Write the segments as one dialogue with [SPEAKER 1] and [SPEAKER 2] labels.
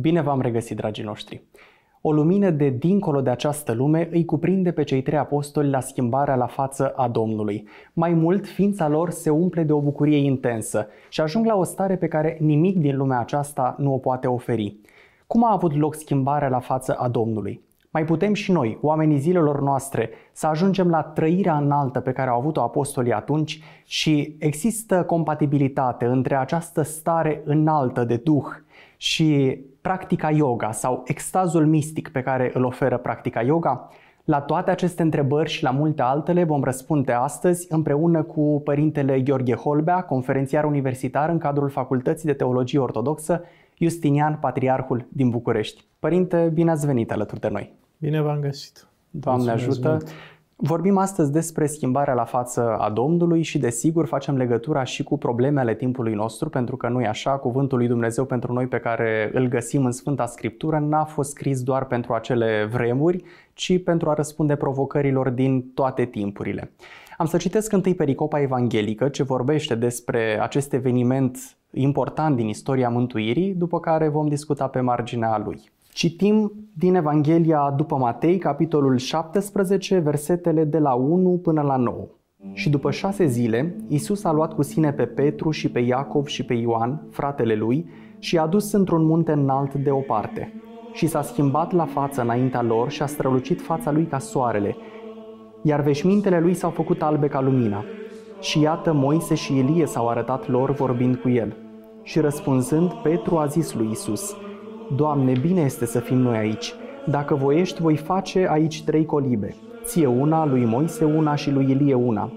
[SPEAKER 1] Bine v-am regăsit, dragii noștri! O lumină de dincolo de această lume îi cuprinde pe cei trei apostoli la schimbarea la față a Domnului. Mai mult, ființa lor se umple de o bucurie intensă și ajung la o stare pe care nimic din lumea aceasta nu o poate oferi. Cum a avut loc schimbarea la față a Domnului? Mai putem și noi, oamenii zilelor noastre, să ajungem la trăirea înaltă pe care au avut-o apostolii atunci și există compatibilitate între această stare înaltă de Duh și practica yoga sau extazul mistic pe care îl oferă practica yoga? La toate aceste întrebări și la multe altele vom răspunde astăzi împreună cu părintele Gheorghe Holbea, conferențiar universitar în cadrul Facultății de Teologie Ortodoxă Justinian, Patriarhul din București. Părinte, bine ați venit alături de noi!
[SPEAKER 2] Bine v-am găsit!
[SPEAKER 1] Doamne Mulțumesc ajută! Mult. Vorbim astăzi despre schimbarea la față a Domnului și desigur facem legătura și cu problemele timpului nostru, pentru că nu e așa, cuvântul lui Dumnezeu pentru noi pe care îl găsim în Sfânta Scriptură n-a fost scris doar pentru acele vremuri, ci pentru a răspunde provocărilor din toate timpurile. Am să citesc întâi pericopa evanghelică ce vorbește despre acest eveniment important din istoria mântuirii, după care vom discuta pe marginea lui. Citim din Evanghelia după Matei, capitolul 17, versetele de la 1 până la 9. Și după șase zile, Isus a luat cu sine pe Petru și pe Iacov și pe Ioan, fratele lui, și a dus într-un munte înalt de o parte. Și s-a schimbat la față înaintea lor și a strălucit fața lui ca soarele, iar veșmintele lui s-au făcut albe ca lumina. Și iată, Moise și Elie s-au arătat lor vorbind cu el. Și răspunzând, Petru a zis lui Isus, Doamne, bine este să fim noi aici. Dacă voiești, voi face aici trei colibe. Ție una, lui Moise una și lui Elie una.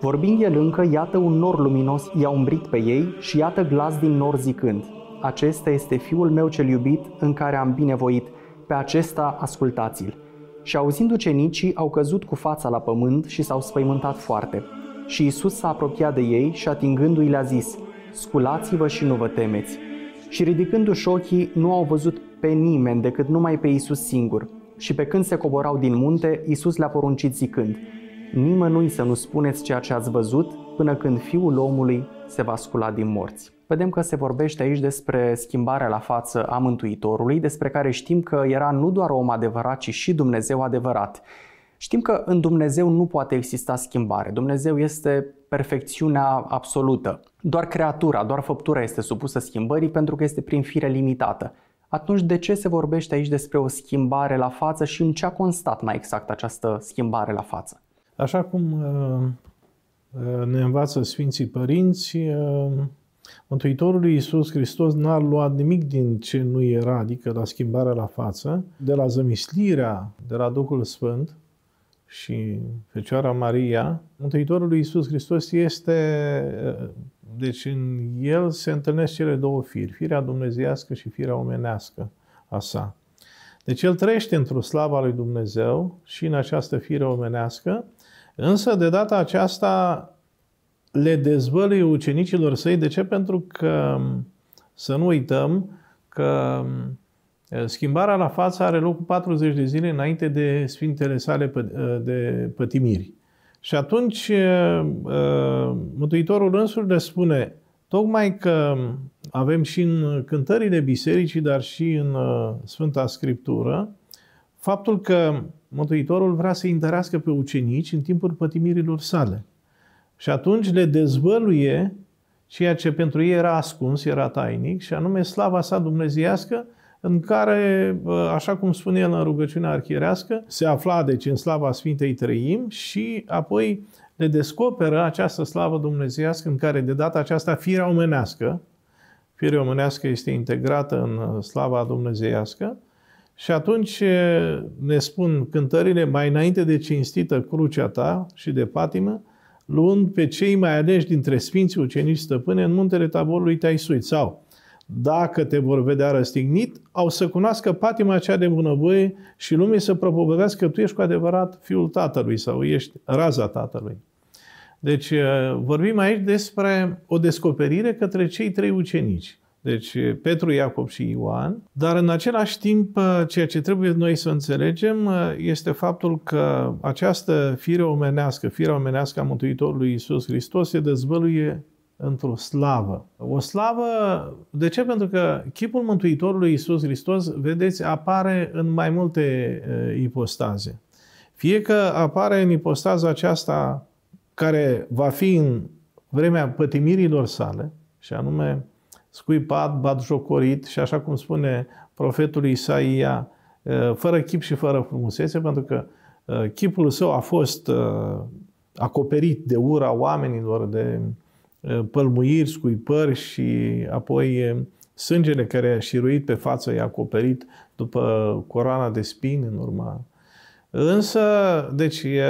[SPEAKER 1] Vorbind el încă, iată un nor luminos i-a umbrit pe ei și iată glas din nor zicând, Acesta este Fiul meu cel iubit, în care am binevoit, pe acesta ascultați-l. Și auzind ucenicii, au căzut cu fața la pământ și s-au spăimântat foarte. Și Isus s-a apropiat de ei și atingându-i le-a zis, Sculați-vă și nu vă temeți. Și ridicându-și ochii, nu au văzut pe nimeni decât numai pe Isus singur. Și pe când se coborau din munte, Isus le-a poruncit zicând, Nimănui să nu spuneți ceea ce ați văzut până când Fiul omului se va scula din morți. Vedem că se vorbește aici despre schimbarea la față a Mântuitorului, despre care știm că era nu doar om adevărat, ci și Dumnezeu adevărat. Știm că în Dumnezeu nu poate exista schimbare. Dumnezeu este perfecțiunea absolută. Doar creatura, doar făptura este supusă schimbării pentru că este prin fire limitată. Atunci de ce se vorbește aici despre o schimbare la față și în ce a constat mai exact această schimbare la față?
[SPEAKER 2] Așa cum uh, uh ne învață Sfinții Părinți, uh, Mântuitorul Iisus Hristos n-a luat nimic din ce nu era, adică la schimbarea la față, de la zămislirea de la Duhul Sfânt și Fecioara Maria, Mântuitorul Iisus Hristos este, deci în El se întâlnesc cele două firi, firea dumnezeiască și firea omenească a sa. Deci El trăiește într-o slava lui Dumnezeu și în această fire omenească, însă de data aceasta le dezvăluie ucenicilor săi. De ce? Pentru că, să nu uităm, că schimbarea la față are loc cu 40 de zile înainte de Sfintele sale de pătimiri. Și atunci Mântuitorul însuși le spune tocmai că avem și în cântările bisericii, dar și în Sfânta Scriptură, faptul că Mântuitorul vrea să întărească pe ucenici în timpul pătimirilor sale. Și atunci le dezvăluie ceea ce pentru ei era ascuns, era tainic, și anume slava sa dumnezeiască, în care, așa cum spune el în rugăciunea arhierească, se afla deci în slava Sfintei Trăim și apoi le descoperă această slavă dumnezeiască în care de data aceasta firea omenească, firea omenească este integrată în slava dumnezeiască și atunci ne spun cântările mai înainte de cinstită crucea ta și de patimă, luând pe cei mai aleși dintre Sfinții Ucenici Stăpâne în muntele taborului te-ai suit. Sau, dacă te vor vedea răstignit, au să cunoască patima cea de bunăvoie și lumii să propovădească că tu ești cu adevărat fiul tatălui sau ești raza tatălui. Deci vorbim aici despre o descoperire către cei trei ucenici. Deci Petru, Iacob și Ioan. Dar în același timp, ceea ce trebuie noi să înțelegem este faptul că această fire omenească, firea omenească a Mântuitorului Iisus Hristos se dezvăluie într-o slavă. O slavă, de ce? Pentru că chipul Mântuitorului Iisus Hristos, vedeți, apare în mai multe uh, ipostaze. Fie că apare în ipostaza aceasta care va fi în vremea pătimirilor sale, și anume scuipat, batjocorit și așa cum spune profetul Isaia, fără chip și fără frumusețe, pentru că chipul său a fost acoperit de ura oamenilor, de pălmuiri, scuipări și apoi sângele care a șiruit pe față i-a acoperit după coroana de spini în urma. Însă, deci, e,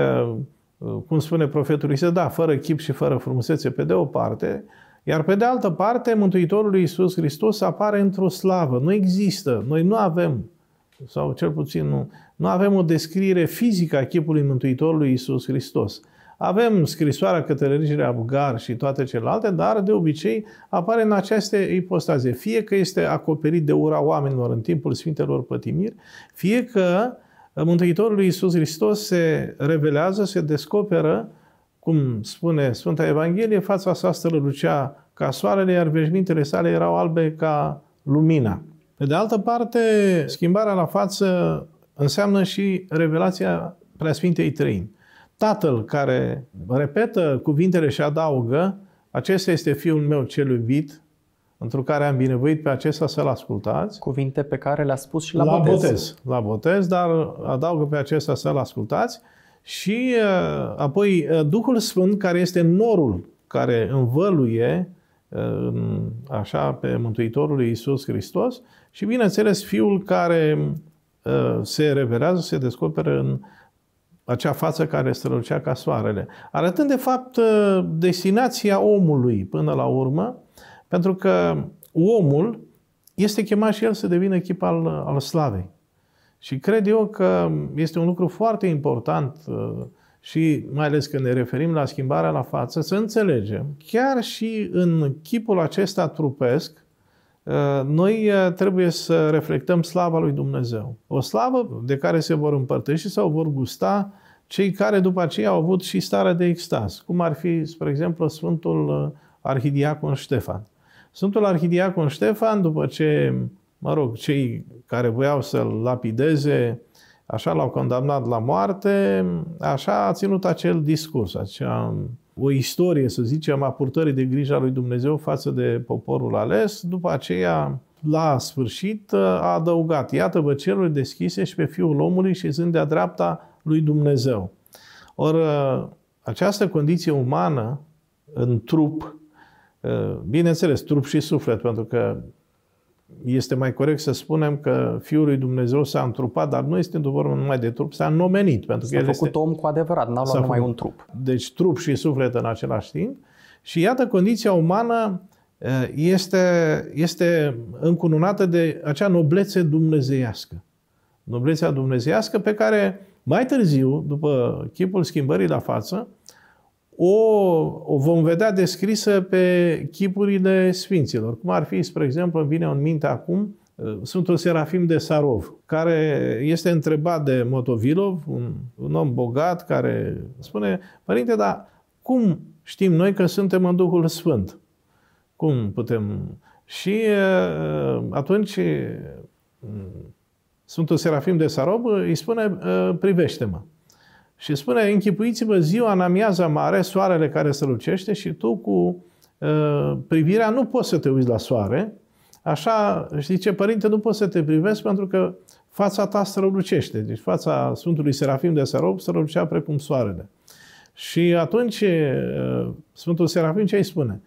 [SPEAKER 2] cum spune profetul Isaia, da, fără chip și fără frumusețe pe de o parte, iar pe de altă parte, Mântuitorul Iisus Hristos apare într-o slavă. Nu există. Noi nu avem, sau cel puțin nu, nu avem o descriere fizică a chipului Mântuitorului Iisus Hristos. Avem scrisoarea către regele Abgar și toate celelalte, dar de obicei apare în aceste ipostaze. Fie că este acoperit de ura oamenilor în timpul Sfintelor Pătimiri, fie că Mântuitorul Iisus Hristos se revelează, se descoperă cum spune Sfânta Evanghelie, fața sa strălucea ca soarele, iar veșmintele sale erau albe ca lumina. Pe de altă parte, schimbarea la față înseamnă și revelația Preasfintei Trăini. Tatăl care repetă cuvintele și adaugă, acesta este Fiul meu cel iubit, într care am binevoit pe acesta să-l ascultați.
[SPEAKER 1] Cuvinte pe care le-a spus și la,
[SPEAKER 2] la
[SPEAKER 1] botez.
[SPEAKER 2] botez. La botez, dar adaugă pe acesta să-l ascultați. Și uh, apoi uh, Duhul Sfânt, care este norul care învăluie uh, așa pe Mântuitorul Iisus Hristos și, bineînțeles, Fiul care se revelează, se descoperă în acea față care strălucea ca soarele. Arătând, de fapt, destinația omului până la urmă, pentru că omul este chemat și el să devină echip al, al slavei. Și cred eu că este un lucru foarte important uh, și mai ales când ne referim la schimbarea la față, să înțelegem, chiar și în chipul acesta trupesc, uh, noi uh, trebuie să reflectăm slava lui Dumnezeu. O slavă de care se vor împărtăși sau vor gusta cei care după aceea au avut și starea de extaz, cum ar fi, spre exemplu, Sfântul Arhidiacon Ștefan. Sfântul Arhidiacon Ștefan, după ce mă rog, cei care voiau să-l lapideze, așa l-au condamnat la moarte, așa a ținut acel discurs, acea, o istorie, să zicem, a purtării de grijă a lui Dumnezeu față de poporul ales. După aceea, la sfârșit, a adăugat, iată-vă ceruri deschise și pe Fiul omului și sunt de-a dreapta lui Dumnezeu. Ori această condiție umană în trup, bineînțeles, trup și suflet, pentru că este mai corect să spunem că Fiul lui Dumnezeu s-a întrupat, dar nu este vorba numai de trup, s-a nomenit. Pentru
[SPEAKER 1] s-a
[SPEAKER 2] că
[SPEAKER 1] făcut
[SPEAKER 2] este...
[SPEAKER 1] om cu adevărat, n-a luat numai un trup.
[SPEAKER 2] Deci trup și suflet în același timp. Și iată, condiția umană este, este încununată de acea noblețe dumnezeiască. Noblețea dumnezeiască pe care mai târziu, după chipul schimbării la față, o, o vom vedea descrisă pe chipurile sfinților. Cum ar fi, spre exemplu, îmi vine în minte acum, uh, Sfântul Serafim de Sarov, care este întrebat de Motovilov, un, un om bogat, care spune, Părinte, dar cum știm noi că suntem în Duhul Sfânt? Cum putem? Și uh, atunci uh, Sfântul Serafim de Sarov îi spune, privește-mă. Și spune, închipuiți-vă ziua în amiaza mare, soarele care strălucește și tu cu uh, privirea nu poți să te uiți la soare. Așa, știi ce, părinte, nu poți să te privesc pentru că fața ta strălucește. Deci fața Sfântului Serafim de Sarov strălucea precum soarele. Și atunci uh, Sfântul Serafim ce îi spune?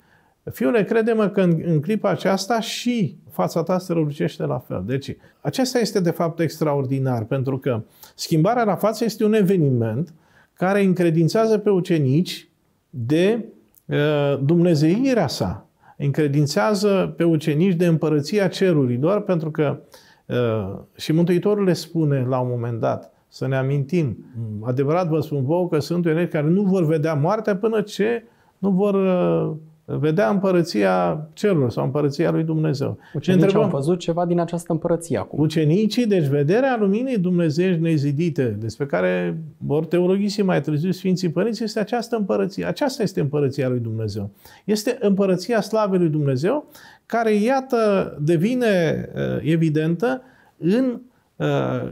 [SPEAKER 2] Fiule, crede-mă că în, în clipa aceasta și fața ta strălucește la fel. Deci, acesta este de fapt extraordinar, pentru că schimbarea la față este un eveniment care încredințează pe ucenici de uh, dumnezeirea sa. Încredințează pe ucenici de împărăția cerurilor, pentru că uh, și Mântuitorul le spune la un moment dat, să ne amintim, adevărat vă spun vouă că sunt unii care nu vor vedea moartea până ce nu vor uh, vedea împărăția cerurilor sau împărăția lui Dumnezeu.
[SPEAKER 1] Ucenicii întrebăm, au văzut ceva din această împărăție acum.
[SPEAKER 2] Ucenicii, deci vederea luminii dumnezeiești nezidite, despre care vor teologisi mai târziu Sfinții Părinți, este această împărăție. Aceasta este împărăția lui Dumnezeu. Este împărăția slavei lui Dumnezeu, care, iată, devine uh, evidentă în uh,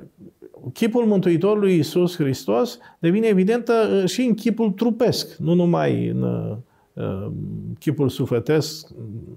[SPEAKER 2] chipul Mântuitorului Iisus Hristos, devine evidentă uh, și în chipul trupesc, nu numai în uh, Uh, chipul sufletesc.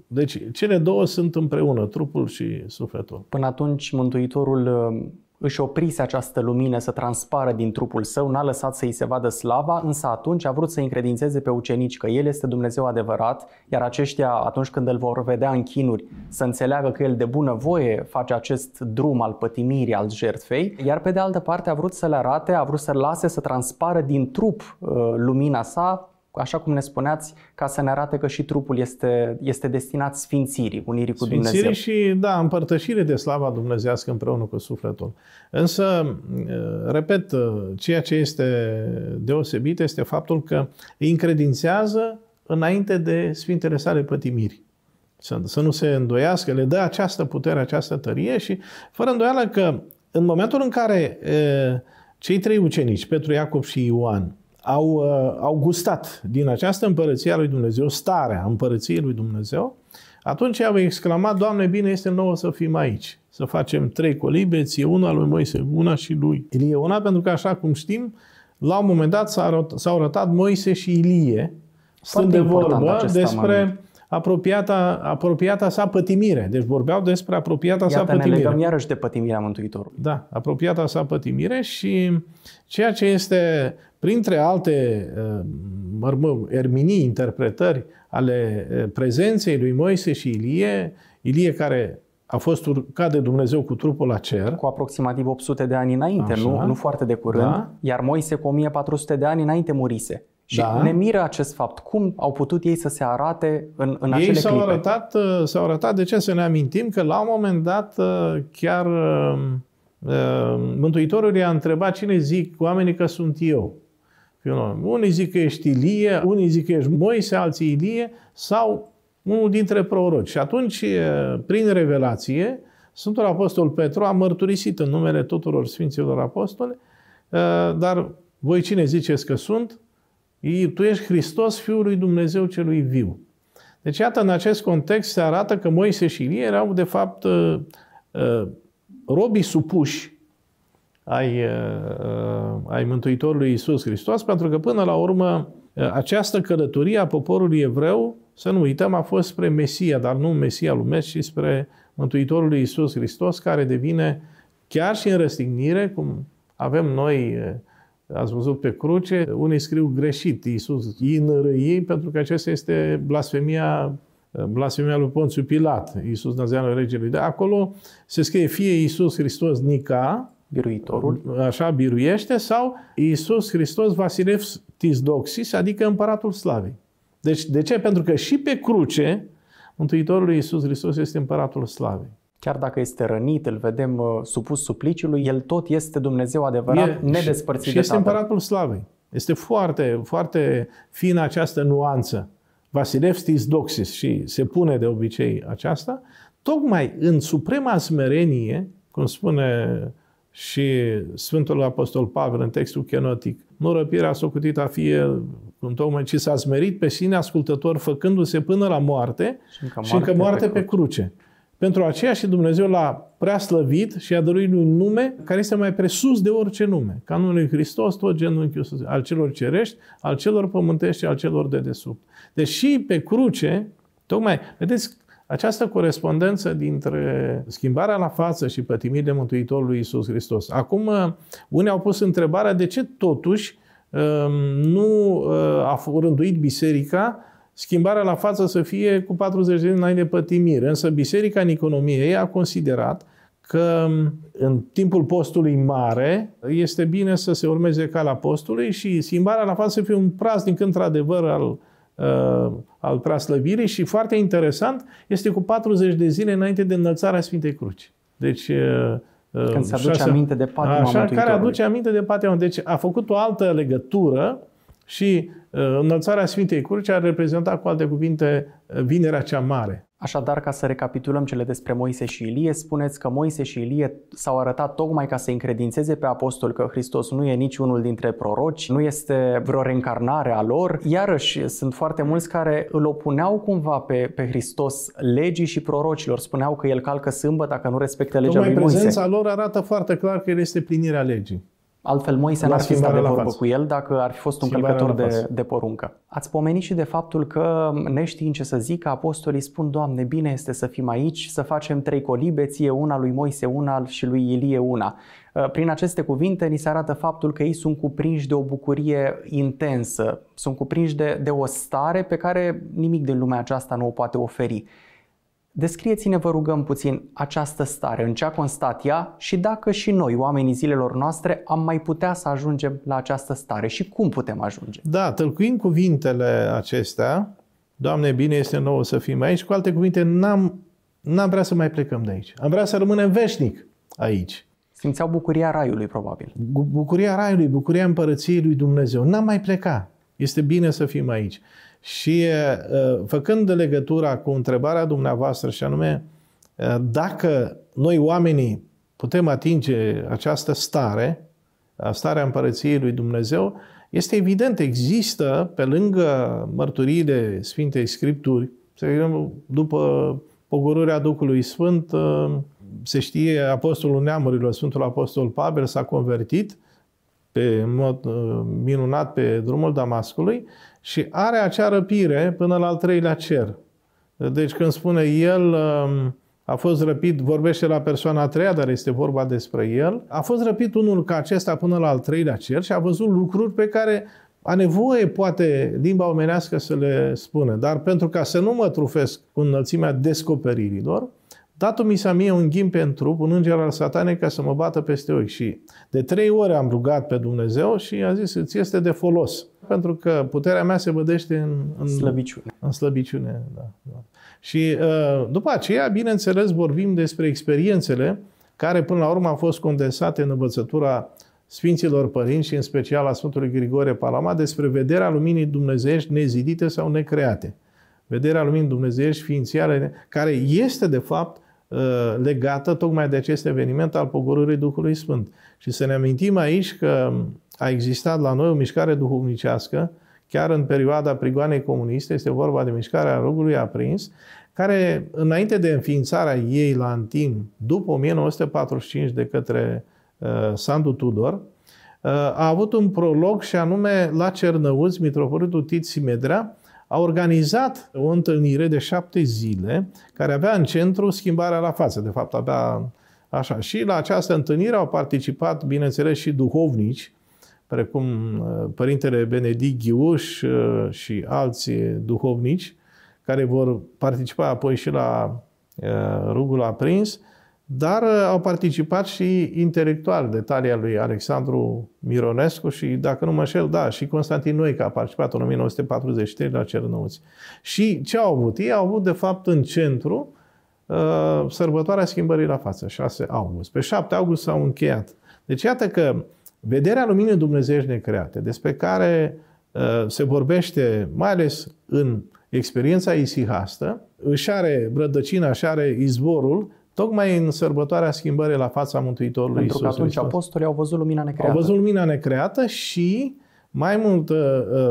[SPEAKER 2] Deci cele două sunt împreună, trupul și sufletul.
[SPEAKER 1] Până atunci Mântuitorul uh, își oprise această lumină să transpară din trupul său, n-a lăsat să îi se vadă slava, însă atunci a vrut să încredințeze pe ucenici că El este Dumnezeu adevărat, iar aceștia, atunci când îl vor vedea în chinuri, să înțeleagă că El de bună voie face acest drum al pătimirii, al jertfei, iar pe de altă parte a vrut să le arate, a vrut să lase să transpară din trup uh, lumina sa, așa cum ne spuneați, ca să ne arate că și trupul este, este destinat sfințirii, unirii cu
[SPEAKER 2] sfințirii
[SPEAKER 1] Dumnezeu.
[SPEAKER 2] și, da, împărtășire de slava dumnezească împreună cu sufletul. Însă, repet, ceea ce este deosebit este faptul că îi încredințează înainte de Sfintele sale pătimiri. Să, să nu se îndoiască, le dă această putere, această tărie și fără îndoială că în momentul în care e, cei trei ucenici, Petru, Iacob și Ioan, au, uh, au gustat din această împărăție a lui Dumnezeu, starea împărăției lui Dumnezeu, atunci au exclamat, Doamne, bine este nouă să fim aici, să facem trei colibe, ție una lui Moise, una și lui Ilie una, pentru că așa cum știm, la un moment dat s-au arătat Moise și Ilie, stând de vorbă despre amănunt. apropiata, apropiata sa pătimire. Deci vorbeau despre apropiata
[SPEAKER 1] Iată,
[SPEAKER 2] sa pătimire. ne
[SPEAKER 1] legăm iarăși de pătimirea Mântuitorului.
[SPEAKER 2] Da, apropiata sa pătimire și ceea ce este Printre alte uh, mărmă, erminii, interpretări ale uh, prezenței lui Moise și Ilie, Ilie care a fost urcat de Dumnezeu cu trupul la cer.
[SPEAKER 1] Cu aproximativ 800 de ani înainte, nu, nu foarte de curând, da. iar Moise cu 1400 de ani înainte murise. Și da. ne miră acest fapt. Cum au putut ei să se arate în, în
[SPEAKER 2] ei
[SPEAKER 1] acele
[SPEAKER 2] s-au
[SPEAKER 1] clipe?
[SPEAKER 2] Arătat, uh, s-au arătat, de ce să ne amintim, că la un moment dat chiar Mântuitorul i-a întrebat cine zic oamenii că sunt eu. Unii zic că ești Ilie, unii zic că ești Moise, alții Ilie sau unul dintre proroci. Și atunci, prin revelație, Sfântul Apostol Petru a mărturisit în numele tuturor Sfinților Apostole, dar voi cine ziceți că sunt? Tu ești Hristos, Fiul lui Dumnezeu celui viu. Deci, iată, în acest context se arată că Moise și Ilie erau, de fapt, robii supuși ai, uh, ai Mântuitorului Isus Hristos, pentru că până la urmă uh, această călătorie a poporului evreu, să nu uităm, a fost spre Mesia, dar nu Mesia lumesc, ci spre Mântuitorul Isus Hristos, care devine chiar și în răstignire, cum avem noi, uh, ați văzut pe cruce, unii scriu greșit Iisus inărâi, pentru că acesta este blasfemia blasfemia lui Ponțiu Pilat, Iisus Nazeanul Regelui. De acolo se scrie fie Iisus Hristos Nica,
[SPEAKER 1] biruitorul.
[SPEAKER 2] Așa biruiește, sau Iisus Hristos Vasilev Tisdoxis, adică împăratul slavei. Deci, de ce? Pentru că și pe cruce, Mântuitorul Iisus Hristos este împăratul slavei.
[SPEAKER 1] Chiar dacă este rănit, îl vedem uh, supus supliciului, el tot este Dumnezeu adevărat, e, nedespărțit și,
[SPEAKER 2] și este împăratul slavei. Este foarte, foarte fină această nuanță. Vasilev Tisdoxis și se pune de obicei aceasta, tocmai în suprema smerenie, cum spune și Sfântul Apostol Pavel în textul chenotic, nu răpirea socotit a fie cum tocmai, ci s-a smerit pe sine ascultător făcându-se până la moarte și încă moarte, și încă moarte pe, pe cruce. Pentru aceea și Dumnezeu l-a prea slăvit și a dăruit un nume care este mai presus de orice nume. Ca numele lui Hristos, tot genunchiul al celor cerești, al celor pământești și al celor de desubt. Deci și pe cruce, tocmai, vedeți, această corespondență dintre schimbarea la față și pătimirile Mântuitorului Iisus Hristos. Acum, uh, unii au pus întrebarea de ce totuși um, nu uh, a rânduit biserica schimbarea la față să fie cu 40 de ani înainte de pătimire. Însă biserica în economie ei a considerat că um, în timpul postului mare este bine să se urmeze calea postului și schimbarea la față să fie un praznic într-adevăr al uh, al preaslăvirii și foarte interesant, este cu 40 de zile înainte de înălțarea Sfintei Cruci. Deci uh,
[SPEAKER 1] uh, când se aduce șase, aminte de patima
[SPEAKER 2] Așa, care aduce aminte de patima. Deci a făcut o altă legătură Și uh, înălțarea Sfintei Cruci a reprezentat, cu alte cuvinte, uh, vinerea cea mare.
[SPEAKER 1] Așadar, ca să recapitulăm cele despre Moise și Ilie, spuneți că Moise și Ilie s-au arătat tocmai ca să încredințeze pe apostol că Hristos nu e niciunul dintre proroci, nu este vreo reîncarnare a lor. Iarăși, sunt foarte mulți care îl opuneau cumva pe, pe Hristos legii și prorocilor. Spuneau că el calcă sâmbătă, dacă nu respectă legea
[SPEAKER 2] Tocmai
[SPEAKER 1] lui Moise.
[SPEAKER 2] prezența lor arată foarte clar că el este plinirea legii.
[SPEAKER 1] Altfel Moise
[SPEAKER 2] La
[SPEAKER 1] n-ar fi stat
[SPEAKER 2] schimbarea
[SPEAKER 1] de
[SPEAKER 2] la
[SPEAKER 1] vorbă
[SPEAKER 2] față.
[SPEAKER 1] cu el dacă ar fi fost un
[SPEAKER 2] Schimbarea
[SPEAKER 1] călcător
[SPEAKER 2] la
[SPEAKER 1] de,
[SPEAKER 2] față.
[SPEAKER 1] de poruncă. Ați pomenit și de faptul că neștiind ce să zică, apostolii spun, Doamne, bine este să fim aici, să facem trei colibe, ție una, lui Moise una și lui Ilie una. Prin aceste cuvinte ni se arată faptul că ei sunt cuprinși de o bucurie intensă, sunt cuprinși de, de o stare pe care nimic din lumea aceasta nu o poate oferi. Descrieți-ne, vă rugăm puțin, această stare, în ce a constat ea și dacă și noi, oamenii zilelor noastre, am mai putea să ajungem la această stare și cum putem ajunge.
[SPEAKER 2] Da, tălcuind cuvintele acestea, Doamne, bine este nouă să fim aici, cu alte cuvinte, n-am, n-am vrea să mai plecăm de aici. Am vrea să rămânem veșnic aici.
[SPEAKER 1] Simțeau bucuria raiului, probabil.
[SPEAKER 2] Bu- Bucuria Raiului, bucuria Împărăției lui Dumnezeu. N-am mai pleca. Este bine să fim aici. Și uh, făcând legătura cu întrebarea dumneavoastră și anume, uh, dacă noi oamenii putem atinge această stare, uh, starea Împărăției lui Dumnezeu, este evident, există, pe lângă mărturiile Sfintei Scripturi, să vedem, după pogorârea Duhului Sfânt, uh, se știe, Apostolul Neamurilor, Sfântul Apostol Pavel s-a convertit pe în mod uh, minunat pe drumul Damascului și are acea răpire până la al treilea cer. Deci când spune el um, a fost răpit, vorbește la persoana a treia, dar este vorba despre el, a fost răpit unul ca acesta până la al treilea cer și a văzut lucruri pe care a nevoie, poate, limba omenească să le spună. Dar pentru ca să nu mă trufesc cu înălțimea descoperirilor, dat mi s-a mie un ghim în trup, un înger al satanei, ca să mă bată peste ochi. Și de trei ori am rugat pe Dumnezeu și a zis, îți este de folos. Pentru că puterea mea se vădește în, în
[SPEAKER 1] Slăbiciune.
[SPEAKER 2] în slăbiciune. Da, da. Și uh, după aceea, bineînțeles, vorbim despre experiențele care până la urmă au fost condensate în învățătura Sfinților Părinți și în special a Sfântului Grigore Palama despre vederea luminii dumnezeiești nezidite sau necreate. Vederea luminii dumnezeiești ființiale, care este de fapt uh, legată tocmai de acest eveniment al pogorârii Duhului Sfânt. Și să ne amintim aici că a existat la noi o mișcare duhovnicească, chiar în perioada prigoanei comuniste, este vorba de mișcarea rugului aprins, care înainte de înființarea ei la Antin, după 1945 de către uh, Sandu Tudor, uh, a avut un prolog și anume la Cernăuți, mitropolitul Tit Simedrea, a organizat o întâlnire de șapte zile care avea în centru schimbarea la față. De fapt, avea așa. Și la această întâlnire au participat, bineînțeles, și duhovnici, precum uh, Părintele Benedict Ghiuș uh, și alți duhovnici, care vor participa apoi și la uh, rugul aprins, dar au participat și intelectuali de talia lui Alexandru Mironescu și, dacă nu mă șel, da, și Constantin Noica a participat în 1943 la Cernăuți. Și ce au avut? Ei au avut, de fapt, în centru uh, sărbătoarea schimbării la față, 6 august. Pe 7 august s-au încheiat. Deci iată că vederea luminii dumnezeiești necreate, despre care uh, se vorbește mai ales în experiența isihastă, își are rădăcina, își are izvorul tocmai în sărbătoarea schimbării la fața Mântuitorului
[SPEAKER 1] Pentru
[SPEAKER 2] Iisus
[SPEAKER 1] că atunci
[SPEAKER 2] Hristos.
[SPEAKER 1] apostolii au văzut lumina necreată.
[SPEAKER 2] Au văzut lumina necreată și mai mult, uh,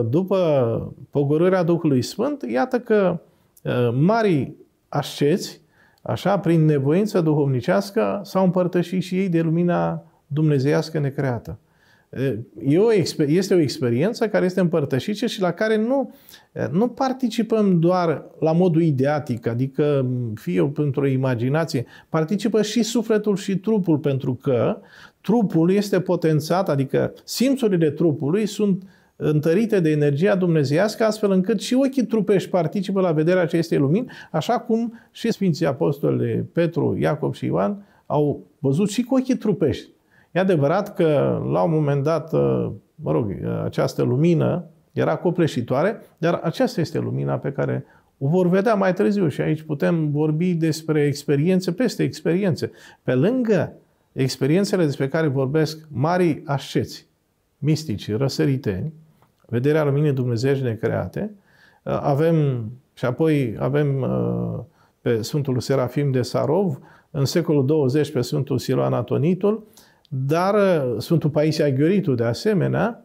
[SPEAKER 2] după pogorârea Duhului Sfânt, iată că uh, marii asceți, așa, prin nevoință duhovnicească, s-au împărtășit și ei de lumina dumnezeiască necreată. E o, este o experiență care este împărtășită și la care nu, nu participăm doar la modul ideatic, adică fie pentru o imaginație, participă și sufletul și trupul, pentru că trupul este potențat, adică simțurile trupului sunt întărite de energia dumnezeiască, astfel încât și ochii trupești participă la vederea acestei lumini, așa cum și Sfinții Apostoli Petru, Iacob și Ioan au văzut și cu ochii trupești. E adevărat că la un moment dat, mă rog, această lumină era copleșitoare, dar aceasta este lumina pe care o vor vedea mai târziu și aici putem vorbi despre experiențe peste experiențe. Pe lângă experiențele despre care vorbesc marii asceți, mistici, răsăriteni, vederea luminii dumnezeiești necreate. Uh, avem, și apoi avem uh, pe Sfântul Serafim de Sarov, în secolul 20 pe Sfântul Siloan Atonitul, dar Sfântul Paisia Ghioritu de asemenea,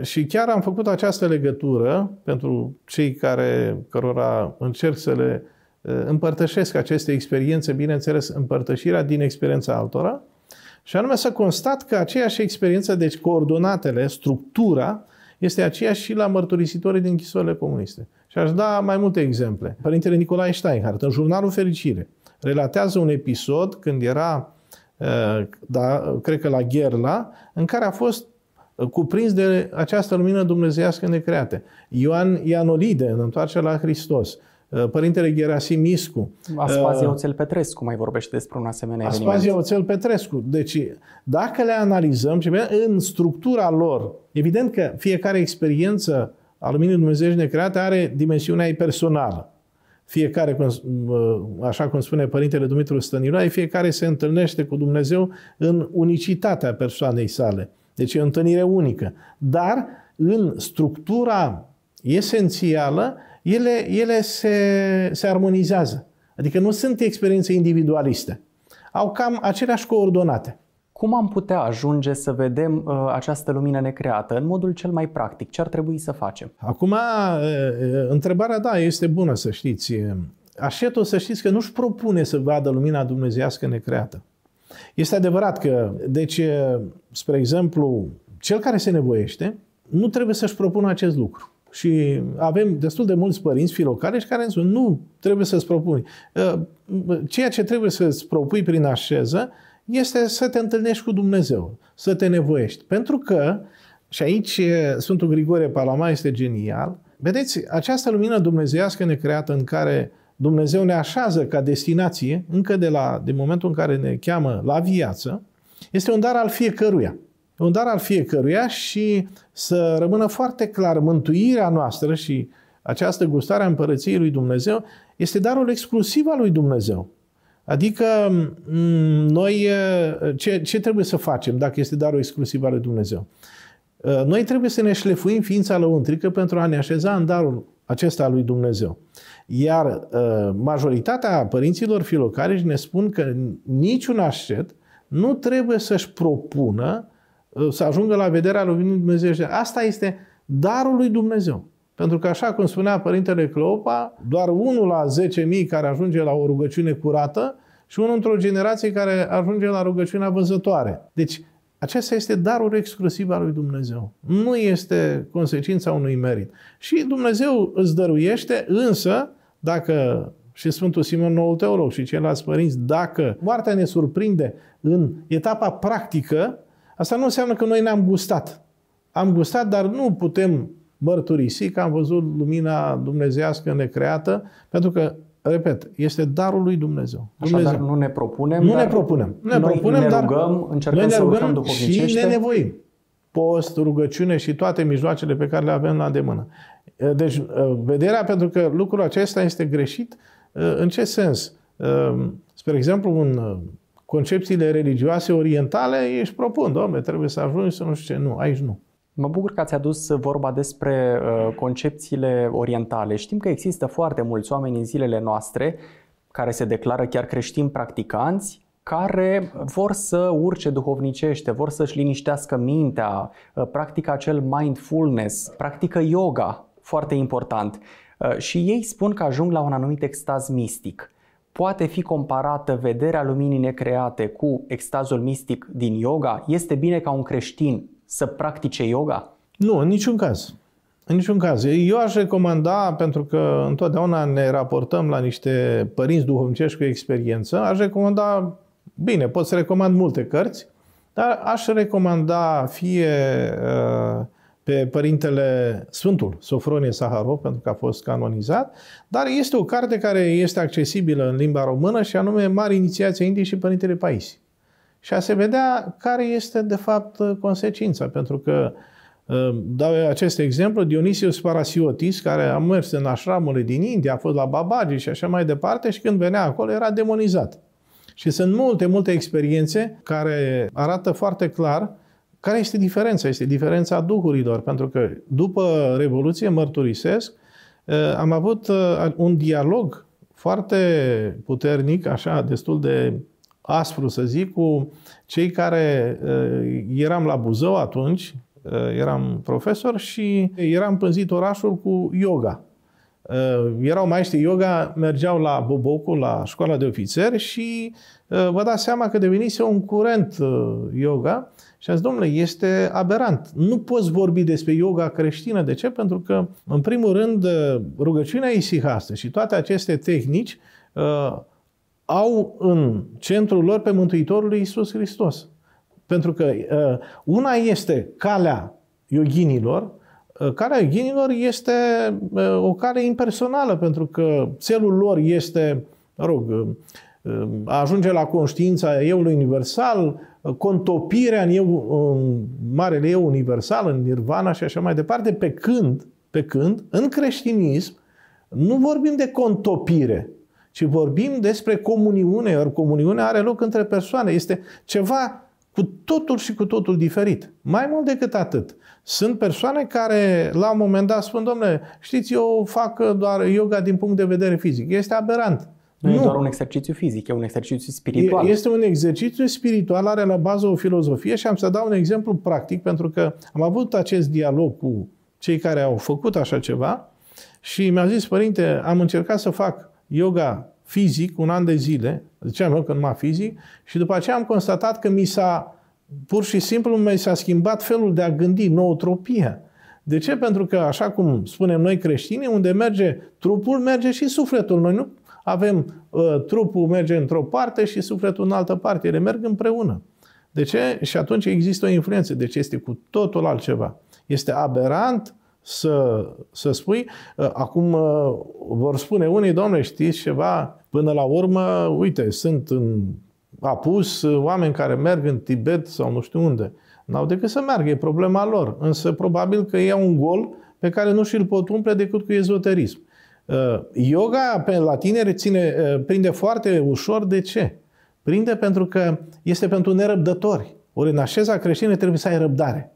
[SPEAKER 2] și chiar am făcut această legătură pentru cei care, cărora încerc să le împărtășesc aceste experiențe, bineînțeles, împărtășirea din experiența altora, și anume să constat că aceeași experiență, deci coordonatele, structura, este aceeași și la mărturisitorii din închisorile comuniste. Și aș da mai multe exemple. Părintele Nicolae Steinhardt, în jurnalul Fericire, relatează un episod când era, uh, da, cred că la Gherla, în care a fost cuprins de această lumină dumnezeiască necreată. Ioan Ianolide, în Întoarcerea la Hristos, Uh, Părintele Gerasim Miscu.
[SPEAKER 1] Aspazia uh, Oțel Petrescu mai vorbește despre un asemenea
[SPEAKER 2] Aspazia eveniment. Oțel Petrescu. Deci, dacă le analizăm și în structura lor, evident că fiecare experiență a luminii Dumnezeu necreate are dimensiunea ei personală. Fiecare, uh, așa cum spune Părintele Dumitru Stăniloae, fiecare se întâlnește cu Dumnezeu în unicitatea persoanei sale. Deci e o întâlnire unică. Dar în structura esențială ele, ele se, se armonizează. Adică nu sunt experiențe individualiste. Au cam aceleași coordonate.
[SPEAKER 1] Cum am putea ajunge să vedem uh, această lumină necreată în modul cel mai practic? Ce ar trebui să facem?
[SPEAKER 2] Acum, uh, uh întrebarea, da, este bună să știți. Așetul să știți că nu-și propune să vadă lumina dumnezeiască necreată. Este adevărat că, deci, uh, spre exemplu, cel care se nevoiește nu trebuie să-și propună acest lucru. Și avem destul de mulți părinți filocale și care îmi spun, nu, trebuie să-ți propui. Uh, ceea ce trebuie să-ți propui prin așeză este să te întâlnești cu Dumnezeu, să te nevoiești. Pentru că, și aici Sfântul Grigore Palama este genial, vedeți, această lumină dumnezeiască necreată în care Dumnezeu ne așează ca destinație, încă de, la, de momentul în care ne cheamă la viață, este un dar al fiecăruia un dar al fiecăruia și să rămână foarte clar mântuirea noastră și această gustare a împărăției lui Dumnezeu este darul exclusiv al lui Dumnezeu. Adică noi ce, ce trebuie să facem dacă este darul exclusiv al lui Dumnezeu? Noi trebuie să ne șlefuim ființa lăuntrică pentru a ne așeza în darul acesta al lui Dumnezeu. Iar majoritatea părinților filocarici ne spun că niciun așet nu trebuie să-și propună să ajungă la vederea luminii Dumnezeu. Asta este darul lui Dumnezeu. Pentru că, așa cum spunea Părintele Cleopa, doar unul la 10.000 care ajunge la o rugăciune curată și unul într-o generație care ajunge la rugăciunea văzătoare. Deci, acesta este darul exclusiv al lui Dumnezeu. Nu este consecința unui merit. Și Dumnezeu îți dăruiește, însă, dacă și Sfântul Simon Noul Teolog și ceilalți părinți, dacă moartea ne surprinde în etapa practică, Asta nu înseamnă că noi ne-am gustat. Am gustat, dar nu putem mărturisi că am văzut lumina dumnezească necreată, pentru că, repet, este darul lui Dumnezeu. Dumnezeu.
[SPEAKER 1] Așadar, nu ne propunem,
[SPEAKER 2] nu ne propunem. Nu ne
[SPEAKER 1] noi
[SPEAKER 2] propunem,
[SPEAKER 1] ne
[SPEAKER 2] dar
[SPEAKER 1] rugăm, încercăm noi ne rugăm să
[SPEAKER 2] și ne nevoim. Post, rugăciune și toate mijloacele pe care le avem la îndemână. Deci, vederea, pentru că lucrul acesta este greșit, în ce sens? Spre exemplu, un concepțiile religioase orientale își propun, domne, trebuie să ajungi să nu știu ce. Nu, aici nu.
[SPEAKER 1] Mă bucur că ați adus vorba despre uh, concepțiile orientale. Știm că există foarte mulți oameni în zilele noastre care se declară chiar creștini practicanți, care vor să urce duhovnicește, vor să-și liniștească mintea, uh, practică acel mindfulness, practică yoga, foarte important. Uh, și ei spun că ajung la un anumit extaz mistic poate fi comparată vederea luminii necreate cu extazul mistic din yoga? Este bine ca un creștin să practice yoga?
[SPEAKER 2] Nu, în niciun caz. În niciun caz. Eu aș recomanda, pentru că întotdeauna ne raportăm la niște părinți duhovnicești cu experiență, aș recomanda, bine, pot să recomand multe cărți, dar aș recomanda fie uh, pe părintele Sfântul Sofronie Saharov, pentru că a fost canonizat, dar este o carte care este accesibilă în limba română și anume Mare Inițiația Indiei și Părintele Paisi. Și a se vedea care este de fapt consecința, pentru că uh, dau acest exemplu, Dionisius Parasiotis, care a mers în așramurile din India, a fost la Babaji și așa mai departe și când venea acolo era demonizat. Și sunt multe, multe experiențe care arată foarte clar Care este diferența? Este diferența duhurilor, pentru că după Revoluție, mărturisesc, uh, am avut uh, un dialog foarte puternic, așa, destul de aspru, să zic, cu cei care uh, eram la Buzău atunci, eram profesor și eram pânzit orașul cu yoga. Erau maestri yoga, mergeau la Bobocu, la școala de ofițeri și vă dați seama că devenise un curent yoga și a zis, domnule, este aberant. Nu poți vorbi despre yoga creștină. De ce? Pentru că, în primul rând, rugăciunea isihastă și toate aceste tehnici uh, au în centrul lor pe Mântuitorul Iisus Hristos. Pentru că uh, una este calea yoginilor, uh, calea yoginilor este uh, o cale impersonală, pentru că țelul lor este, mă rog, uh, a ajunge la conștiința eului universal, contopirea în, eu, în marele eu universal, în nirvana și așa mai departe, pe când, pe când, în creștinism, nu vorbim de contopire, ci vorbim despre comuniune, ori comuniunea are loc între persoane. Este ceva cu totul și cu totul diferit. Mai mult decât atât. Sunt persoane care la un moment dat spun, domnule, știți, eu fac doar yoga din punct de vedere fizic. Este aberant.
[SPEAKER 1] Nu, nu e doar un exercițiu fizic, e un exercițiu spiritual.
[SPEAKER 2] Este un exercițiu spiritual, are la bază o filozofie și am să dau un exemplu practic, pentru că am avut acest dialog cu cei care au făcut așa ceva și mi-a zis, părinte, am încercat să fac yoga fizic un an de zile, ziceam eu că numai fizic, și după aceea am constatat că mi s-a, pur și simplu, mi s-a schimbat felul de a gândi, nootropia. De ce? Pentru că, așa cum spunem noi creștini, unde merge trupul, merge și sufletul. Noi nu avem uh, trupul merge într-o parte și sufletul în altă parte. Ele merg împreună. De ce? Și atunci există o influență. Deci este cu totul altceva. Este aberant să, să spui, uh, acum uh, vor spune unii, domnule, știți ceva, până la urmă, uite, sunt în apus uh, oameni care merg în Tibet sau nu știu unde. N-au decât să meargă, e problema lor. Însă probabil că e un gol pe care nu și-l pot umple decât cu ezoterism. Uh, yoga pe la tineri ține, uh, prinde foarte ușor. De ce? Prinde pentru că este pentru nerăbdători. Ori în așeza creștină trebuie să ai răbdare.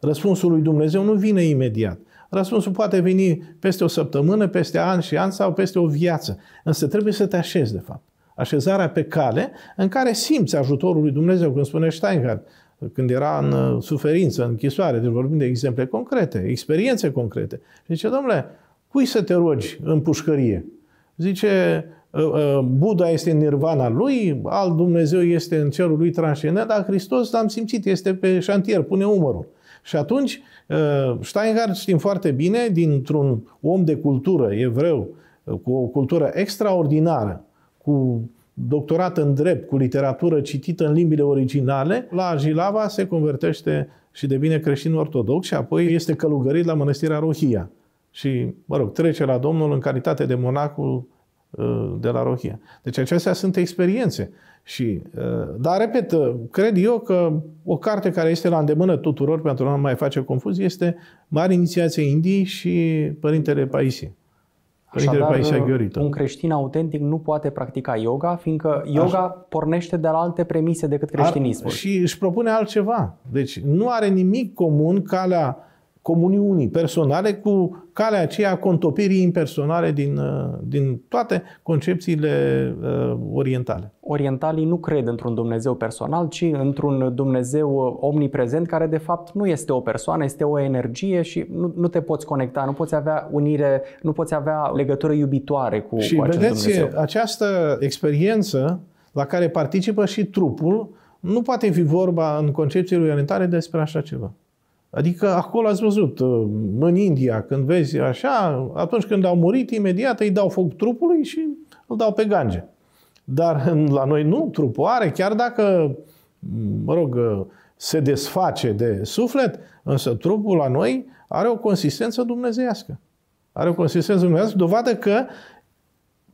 [SPEAKER 2] Răspunsul lui Dumnezeu nu vine imediat. Răspunsul poate veni peste o săptămână, peste ani și ani sau peste o viață. Însă trebuie să te așezi, de fapt. Așezarea pe cale în care simți ajutorul lui Dumnezeu, cum spune Steingart, când era în uh, suferință, în închisoare, deci vorbim de exemple concrete, experiențe concrete. Și zice, domnule, Cui să te rogi în pușcărie? Zice, ă, ă, Buddha este în nirvana lui, alt Dumnezeu este în cerul lui transcendent, dar Hristos, l-am simțit, este pe șantier, pune umărul. Și atunci, ă, Steingart știm foarte bine, dintr-un om de cultură evreu, cu o cultură extraordinară, cu doctorat în drept, cu literatură citită în limbile originale, la Jilava se convertește și devine creștin ortodox și apoi este călugărit la mănăstirea Rohia și, mă rog, trece la Domnul în calitate de monacul uh, de la Rohia. Deci acestea sunt experiențe. Și, uh, dar, repet, uh, cred eu că o carte care este la îndemână tuturor pentru a nu mai face confuzie este Mare Inițiație Indiei și Părintele Paisie.
[SPEAKER 1] Părintele Așadar, un creștin autentic nu poate practica yoga, fiindcă yoga Așa. pornește de la alte premise decât creștinismul. Ar,
[SPEAKER 2] și își propune altceva. Deci nu are nimic comun calea comuniunii personale cu calea aceea a contopirii impersonale din, uh, din toate concepțiile uh, orientale.
[SPEAKER 1] Orientalii nu cred într-un Dumnezeu personal, ci într-un Dumnezeu omniprezent, care de fapt nu este o persoană, este o energie și nu, nu te poți conecta, nu poți avea unire, nu poți avea legătură iubitoare cu,
[SPEAKER 2] și
[SPEAKER 1] cu acest
[SPEAKER 2] vedeți,
[SPEAKER 1] Dumnezeu.
[SPEAKER 2] această experiență la care participă și trupul, nu poate fi vorba în concepțiile orientale despre așa ceva. Adică acolo ați văzut, uh, în India, când vezi așa, atunci când au murit, imediat îi dau foc trupului și îl dau pe gange. Dar la noi nu, trupul are, chiar dacă, mă rog, uh, se desface de suflet, însă trupul la noi are o consistență dumnezeiască. Are o consistență dumnezeiască, dovadă că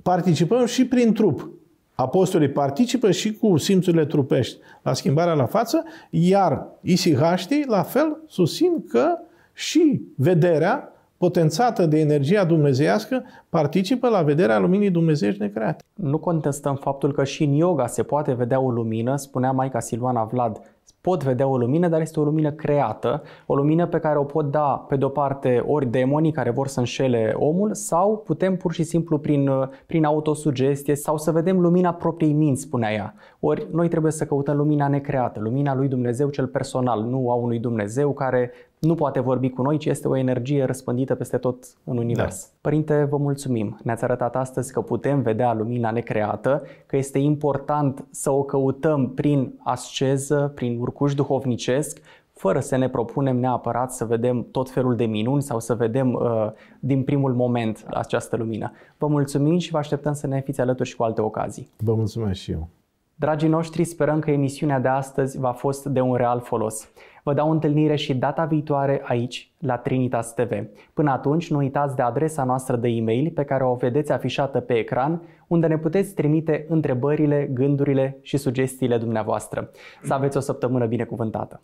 [SPEAKER 2] participăm și prin trup. Apostolii participă și cu simțurile trupești la schimbarea la față, iar isihaștii, la fel, susțin că și vederea potențată de energia dumnezeiască participă la vederea luminii dumnezeiești necreate.
[SPEAKER 1] Nu contestăm faptul că și în yoga se poate vedea o lumină, spunea Maica Silvana Vlad, pot vedea o lumină, dar este o lumină creată, o lumină pe care o pot da, pe de-o parte, ori demonii care vor să înșele omul, sau putem pur și simplu prin, prin autosugestie sau să vedem lumina propriei minți, spunea ea. Ori noi trebuie să căutăm lumina necreată, lumina lui Dumnezeu cel personal, nu a unui Dumnezeu care nu poate vorbi cu noi, ci este o energie răspândită peste tot în univers. Da. Părinte, vă mulțumim. Ne-ați arătat astăzi că putem vedea lumina necreată, că este important să o căutăm prin asceză, prin urcuș duhovnicesc, fără să ne propunem neapărat să vedem tot felul de minuni sau să vedem uh, din primul moment această lumină. Vă mulțumim și vă așteptăm să ne fiți alături și cu alte ocazii.
[SPEAKER 2] Vă mulțumesc și eu.
[SPEAKER 1] Dragii noștri, sperăm că emisiunea de astăzi v-a fost de un real folos. Vă dau întâlnire și data viitoare aici, la Trinitas TV. Până atunci, nu uitați de adresa noastră de e-mail pe care o vedeți afișată pe ecran, unde ne puteți trimite întrebările, gândurile și sugestiile dumneavoastră. Să aveți o săptămână binecuvântată!